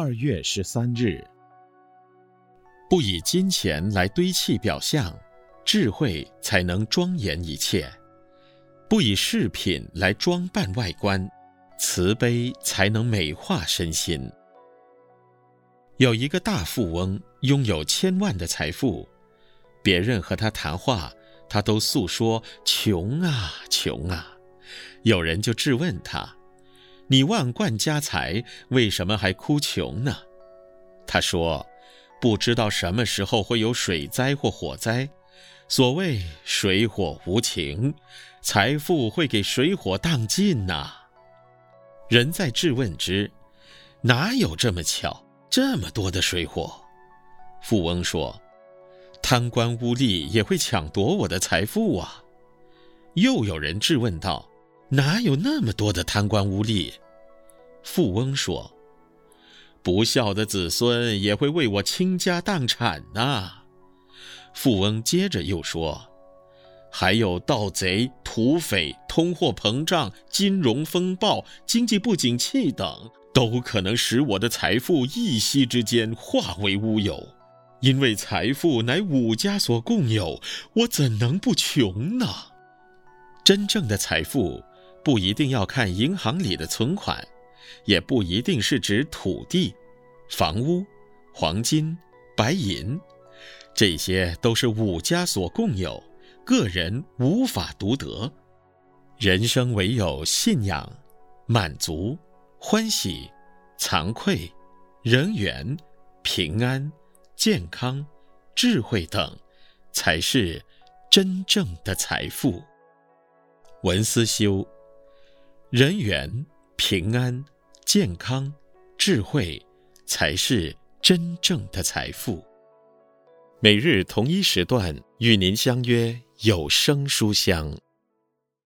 二月十三日。不以金钱来堆砌表象，智慧才能庄严一切；不以饰品来装扮外观，慈悲才能美化身心。有一个大富翁，拥有千万的财富，别人和他谈话，他都诉说穷啊穷啊。有人就质问他：“你万贯家财，为什么还哭穷呢？”他说。不知道什么时候会有水灾或火灾，所谓水火无情，财富会给水火当尽呐。人在质问之，哪有这么巧，这么多的水火？富翁说：贪官污吏也会抢夺我的财富啊。又有人质问道：哪有那么多的贪官污吏？富翁说。不孝的子孙也会为我倾家荡产呐。富翁接着又说：“还有盗贼、土匪、通货膨胀、金融风暴、经济不景气等，都可能使我的财富一夕之间化为乌有。因为财富乃五家所共有，我怎能不穷呢？真正的财富不一定要看银行里的存款。”也不一定是指土地、房屋、黄金、白银，这些都是五家所共有，个人无法独得。人生唯有信仰、满足、欢喜、惭愧、人缘、平安、健康、智慧等，才是真正的财富。文思修，人缘、平安。健康、智慧，才是真正的财富。每日同一时段与您相约有声书香。